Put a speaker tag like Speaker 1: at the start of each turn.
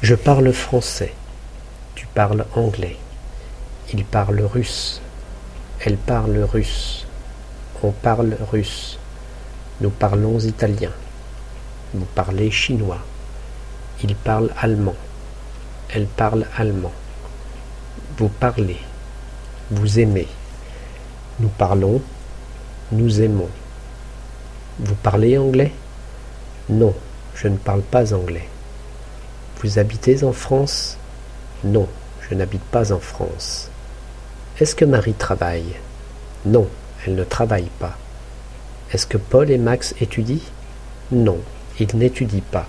Speaker 1: Je parle français. Tu parles anglais. Il parle russe. Elle parle russe. On parle russe. Nous parlons italien. Vous parlez chinois. Il parle allemand. Elle parle allemand. Vous parlez. Vous aimez. Nous parlons. Nous aimons. Vous parlez anglais? Non, je ne parle pas anglais. Vous habitez en France? Non, je n'habite pas en France. Est-ce que Marie travaille? Non, elle ne travaille pas. Est-ce que Paul et Max étudient? Non, ils n'étudient pas.